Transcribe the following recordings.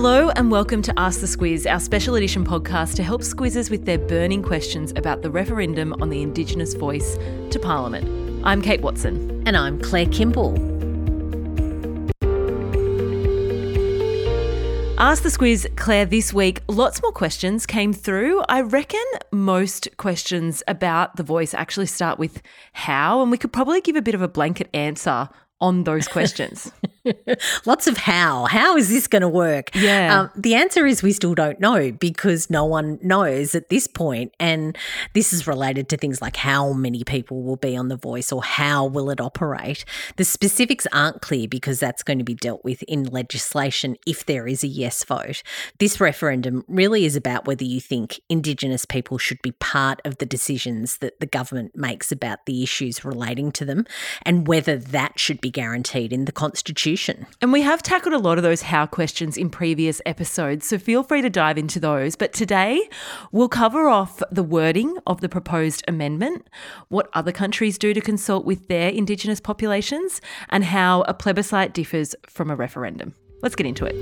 Hello and welcome to Ask the Squiz, our special edition podcast to help squizzers with their burning questions about the referendum on the Indigenous voice to Parliament. I'm Kate Watson. And I'm Claire Kimball. Ask the Squiz, Claire, this week, lots more questions came through. I reckon most questions about the voice actually start with how, and we could probably give a bit of a blanket answer on those questions. Lots of how. How is this going to work? Yeah. Um, the answer is we still don't know because no one knows at this point. And this is related to things like how many people will be on The Voice or how will it operate. The specifics aren't clear because that's going to be dealt with in legislation if there is a yes vote. This referendum really is about whether you think Indigenous people should be part of the decisions that the government makes about the issues relating to them and whether that should be guaranteed in the Constitution and we have tackled a lot of those how questions in previous episodes, so feel free to dive into those. But today, we'll cover off the wording of the proposed amendment, what other countries do to consult with their Indigenous populations, and how a plebiscite differs from a referendum. Let's get into it.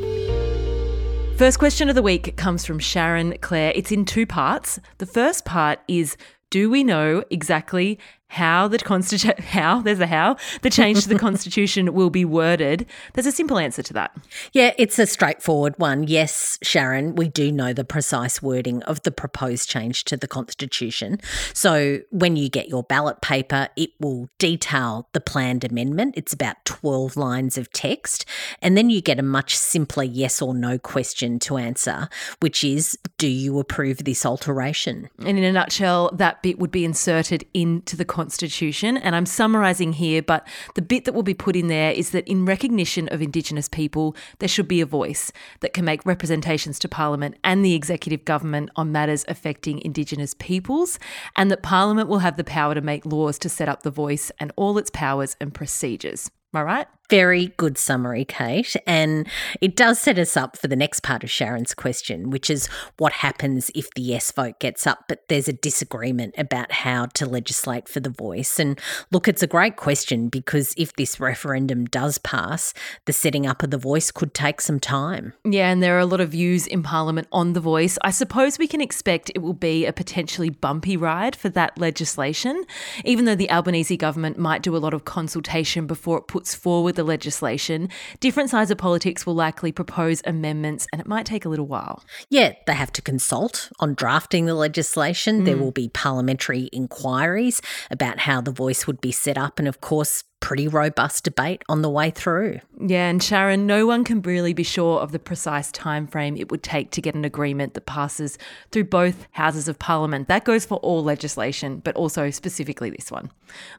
First question of the week comes from Sharon Claire. It's in two parts. The first part is Do we know exactly how the constitution how there's a how the change to the constitution will be worded? There's a simple answer to that. Yeah it's a straightforward one. Yes sharon we do know the precise wording of the proposed change to the constitution. So when you get your ballot paper it will detail the planned amendment. It's about 12 lines of text. And then you get a much simpler yes or no question to answer which is do you approve this alteration? And in a nutshell that bit would be inserted into the Constitution. And I'm summarising here, but the bit that will be put in there is that in recognition of Indigenous people, there should be a voice that can make representations to Parliament and the executive government on matters affecting Indigenous peoples, and that Parliament will have the power to make laws to set up the voice and all its powers and procedures. Am I right? Very good summary, Kate. And it does set us up for the next part of Sharon's question, which is what happens if the yes vote gets up, but there's a disagreement about how to legislate for the voice. And look, it's a great question because if this referendum does pass, the setting up of the voice could take some time. Yeah, and there are a lot of views in Parliament on the voice. I suppose we can expect it will be a potentially bumpy ride for that legislation, even though the Albanese government might do a lot of consultation before it puts forward the legislation, different sides of politics will likely propose amendments and it might take a little while. Yeah, they have to consult on drafting the legislation. Mm. There will be parliamentary inquiries about how the voice would be set up. And of course, pretty robust debate on the way through. Yeah, and Sharon, no one can really be sure of the precise time frame it would take to get an agreement that passes through both houses of parliament. That goes for all legislation, but also specifically this one.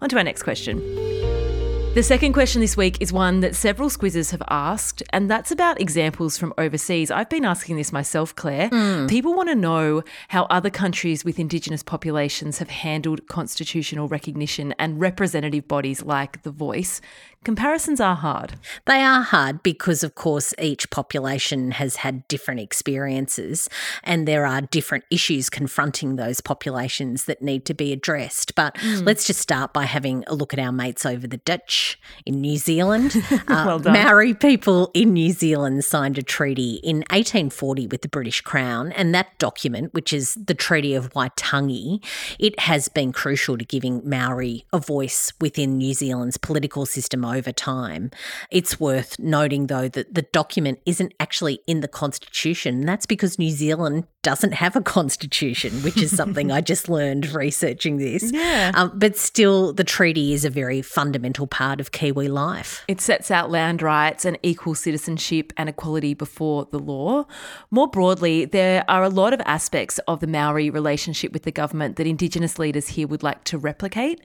On to our next question. The second question this week is one that several squizzers have asked, and that's about examples from overseas. I've been asking this myself, Claire. Mm. People want to know how other countries with Indigenous populations have handled constitutional recognition and representative bodies like The Voice. Comparisons are hard. They are hard because, of course, each population has had different experiences and there are different issues confronting those populations that need to be addressed. But mm. let's just start by having a look at our mates over the ditch in New Zealand. Uh, well done. Maori people in New Zealand signed a treaty in 1840 with the British Crown, and that document, which is the Treaty of Waitangi, it has been crucial to giving Maori a voice within New Zealand's political system over time. It's worth noting, though, that the document isn't actually in the Constitution. That's because New Zealand doesn't have a constitution, which is something I just learned researching this. Yeah. Um, but still, the treaty is a very fundamental part of Kiwi life. It sets out land rights and equal citizenship and equality before the law. More broadly, there are a lot of aspects of the Maori relationship with the government that Indigenous leaders here would like to replicate.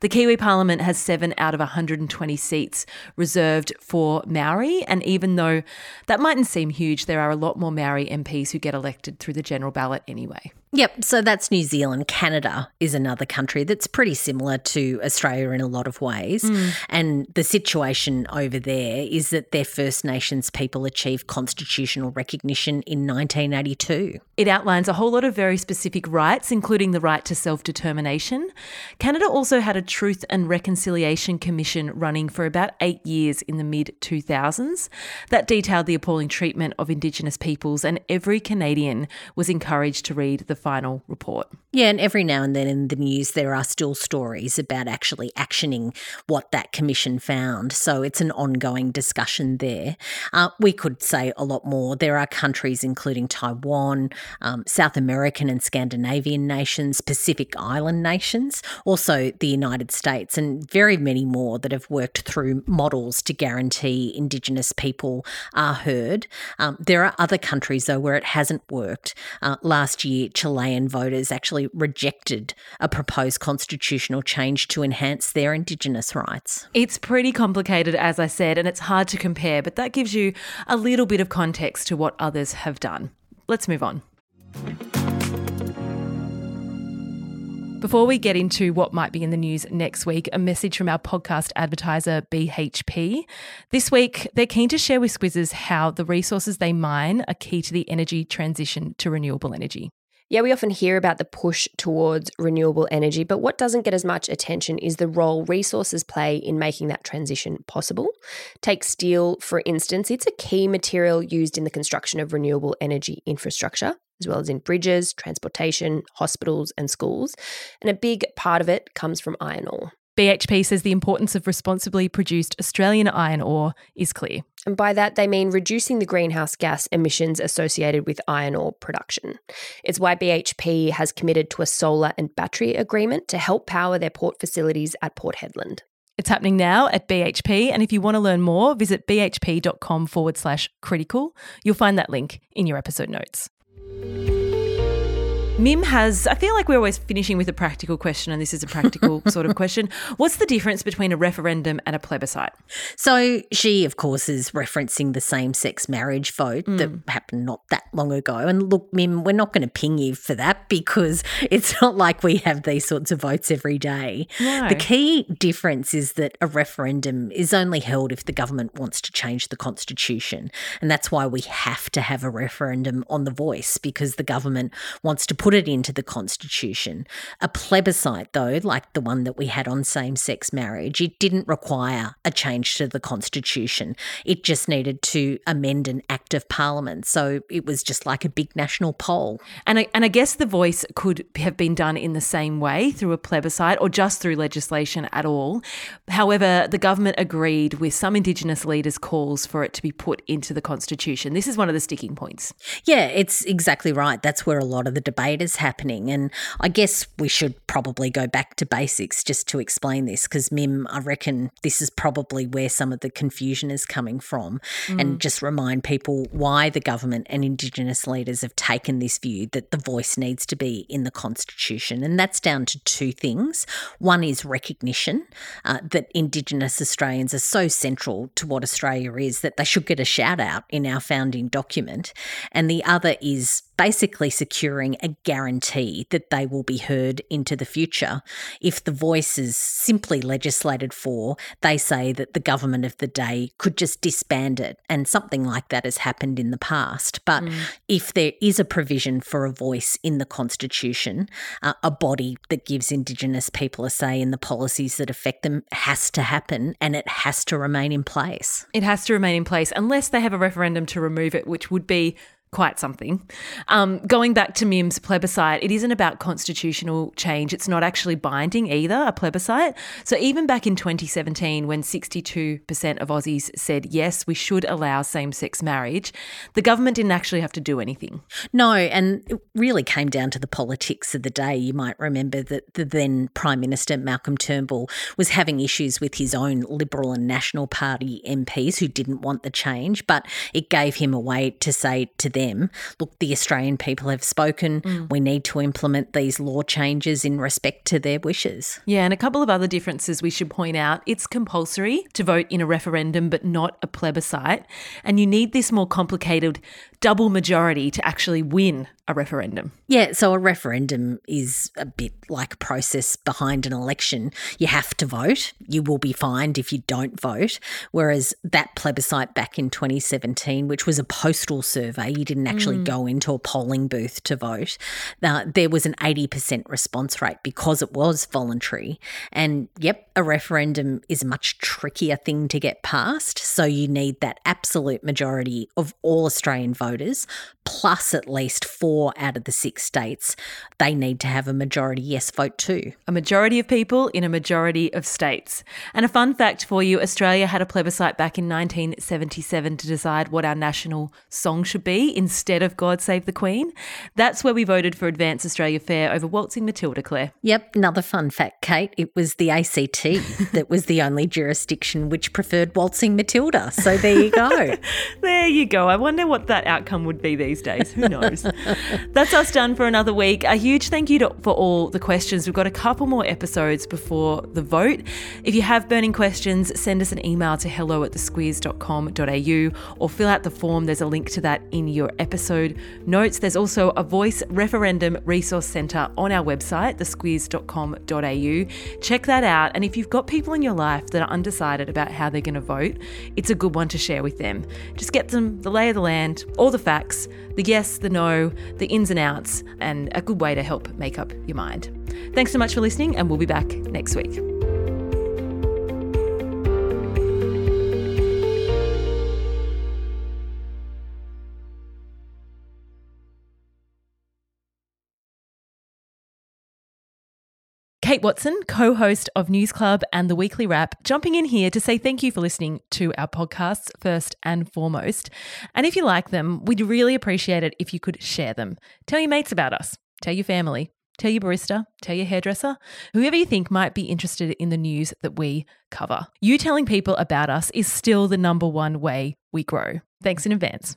The Kiwi Parliament has seven out of 120 seats reserved for Maori, and even though that mightn't seem huge, there are a lot more Maori MPs who get elected through the general ballot anyway. Yep, so that's New Zealand. Canada is another country that's pretty similar to Australia in a lot of ways. Mm. And the situation over there is that their First Nations people achieved constitutional recognition in 1982. It outlines a whole lot of very specific rights, including the right to self determination. Canada also had a Truth and Reconciliation Commission running for about eight years in the mid 2000s that detailed the appalling treatment of Indigenous peoples, and every Canadian was encouraged to read the final report. Yeah, and every now and then in the news, there are still stories about actually actioning what that commission found. So it's an ongoing discussion there. Uh, we could say a lot more. There are countries, including Taiwan, um, South American and Scandinavian nations, Pacific Island nations, also the United States, and very many more that have worked through models to guarantee Indigenous people are heard. Um, there are other countries, though, where it hasn't worked. Uh, last year, Chilean voters actually rejected a proposed constitutional change to enhance their Indigenous rights. It's pretty complicated, as I said, and it's hard to compare, but that gives you a little bit of context to what others have done. Let's move on. Before we get into what might be in the news next week, a message from our podcast advertiser, BHP. This week, they're keen to share with Squizzers how the resources they mine are key to the energy transition to renewable energy. Yeah, we often hear about the push towards renewable energy, but what doesn't get as much attention is the role resources play in making that transition possible. Take steel, for instance, it's a key material used in the construction of renewable energy infrastructure as well as in bridges, transportation, hospitals, and schools. And a big part of it comes from iron ore. BHP says the importance of responsibly produced Australian iron ore is clear. And by that, they mean reducing the greenhouse gas emissions associated with iron ore production. It's why BHP has committed to a solar and battery agreement to help power their port facilities at Port Hedland. It's happening now at BHP, and if you want to learn more, visit bhp.com forward slash critical. You'll find that link in your episode notes. Mim has, I feel like we're always finishing with a practical question, and this is a practical sort of question. What's the difference between a referendum and a plebiscite? So, she, of course, is referencing the same sex marriage vote mm. that happened not that long ago. And look, Mim, we're not going to ping you for that because it's not like we have these sorts of votes every day. No. The key difference is that a referendum is only held if the government wants to change the constitution. And that's why we have to have a referendum on the voice because the government wants to put it into the Constitution. A plebiscite, though, like the one that we had on same sex marriage, it didn't require a change to the Constitution. It just needed to amend an Act of Parliament. So it was just like a big national poll. And I, and I guess the voice could have been done in the same way through a plebiscite or just through legislation at all. However, the government agreed with some Indigenous leaders' calls for it to be put into the Constitution. This is one of the sticking points. Yeah, it's exactly right. That's where a lot of the debate is happening. And I guess we should probably go back to basics just to explain this because, Mim, I reckon this is probably where some of the confusion is coming from. Mm. And just remind people why the government and Indigenous leaders have taken this view that the voice needs to be in the Constitution. And that's down to two things. One is recognition uh, that Indigenous Australians are so central to what Australia is that they should get a shout out in our founding document. And the other is basically securing a guarantee that they will be heard into the future. If the voice is simply legislated for, they say that the government of the day could just disband it, and something like that has happened in the past. But mm. if there is a provision for a voice in the Constitution, uh, a body that gives Indigenous people a say in the policies that affect them has to happen and it has to remain in place. It has to remain in place unless they have a referendum to remove it, which would be quite something. Um, going back to Mim's plebiscite, it isn't about constitutional change. It's not actually binding either, a plebiscite. So even back in 2017, when 62% of Aussies said, yes, we should allow same sex marriage, the government didn't actually have to do anything. No, and it really came down to the politics of the day. You might remember that the then Prime Minister, Malcolm Turnbull, was having issues with his own Liberal and National Party MPs who didn't want the change, but it gave him a way to say to them, them look, the Australian people have spoken. Mm. We need to implement these law changes in respect to their wishes. Yeah, and a couple of other differences we should point out. It's compulsory to vote in a referendum, but not a plebiscite. And you need this more complicated double majority to actually win a referendum. Yeah, so a referendum is a bit like a process behind an election. You have to vote. You will be fined if you don't vote. Whereas that plebiscite back in 2017, which was a postal survey, you didn't actually mm. go into a polling booth to vote. Now, there was an 80% response rate because it was voluntary. And yep, a referendum is a much trickier thing to get passed. So you need that absolute majority of all Australian voters voters, plus at least four out of the six states, they need to have a majority yes vote too. A majority of people in a majority of states. And a fun fact for you Australia had a plebiscite back in 1977 to decide what our national song should be instead of God Save the Queen. That's where we voted for Advance Australia Fair over Waltzing Matilda, Claire. Yep, another fun fact, Kate. It was the ACT that was the only jurisdiction which preferred Waltzing Matilda. So there you go. there you go. I wonder what that outcome would be these days. Who knows? That's us done for another week. A huge thank you to, for all the questions. We've got a couple more episodes before the vote. If you have burning questions, send us an email to hello at thesquiz.com.au or fill out the form. There's a link to that in your episode notes. There's also a voice referendum resource centre on our website, thesquiz.com.au. Check that out. And if you've got people in your life that are undecided about how they're going to vote, it's a good one to share with them. Just get them the lay of the land, all the facts, the yes, the no, the ins and outs, and a good way to help make up your mind. Thanks so much for listening, and we'll be back next week. Kate Watson, co host of News Club and the Weekly Wrap, jumping in here to say thank you for listening to our podcasts first and foremost. And if you like them, we'd really appreciate it if you could share them. Tell your mates about us, tell your family, tell your barista, tell your hairdresser, whoever you think might be interested in the news that we cover. You telling people about us is still the number one way we grow. Thanks in advance.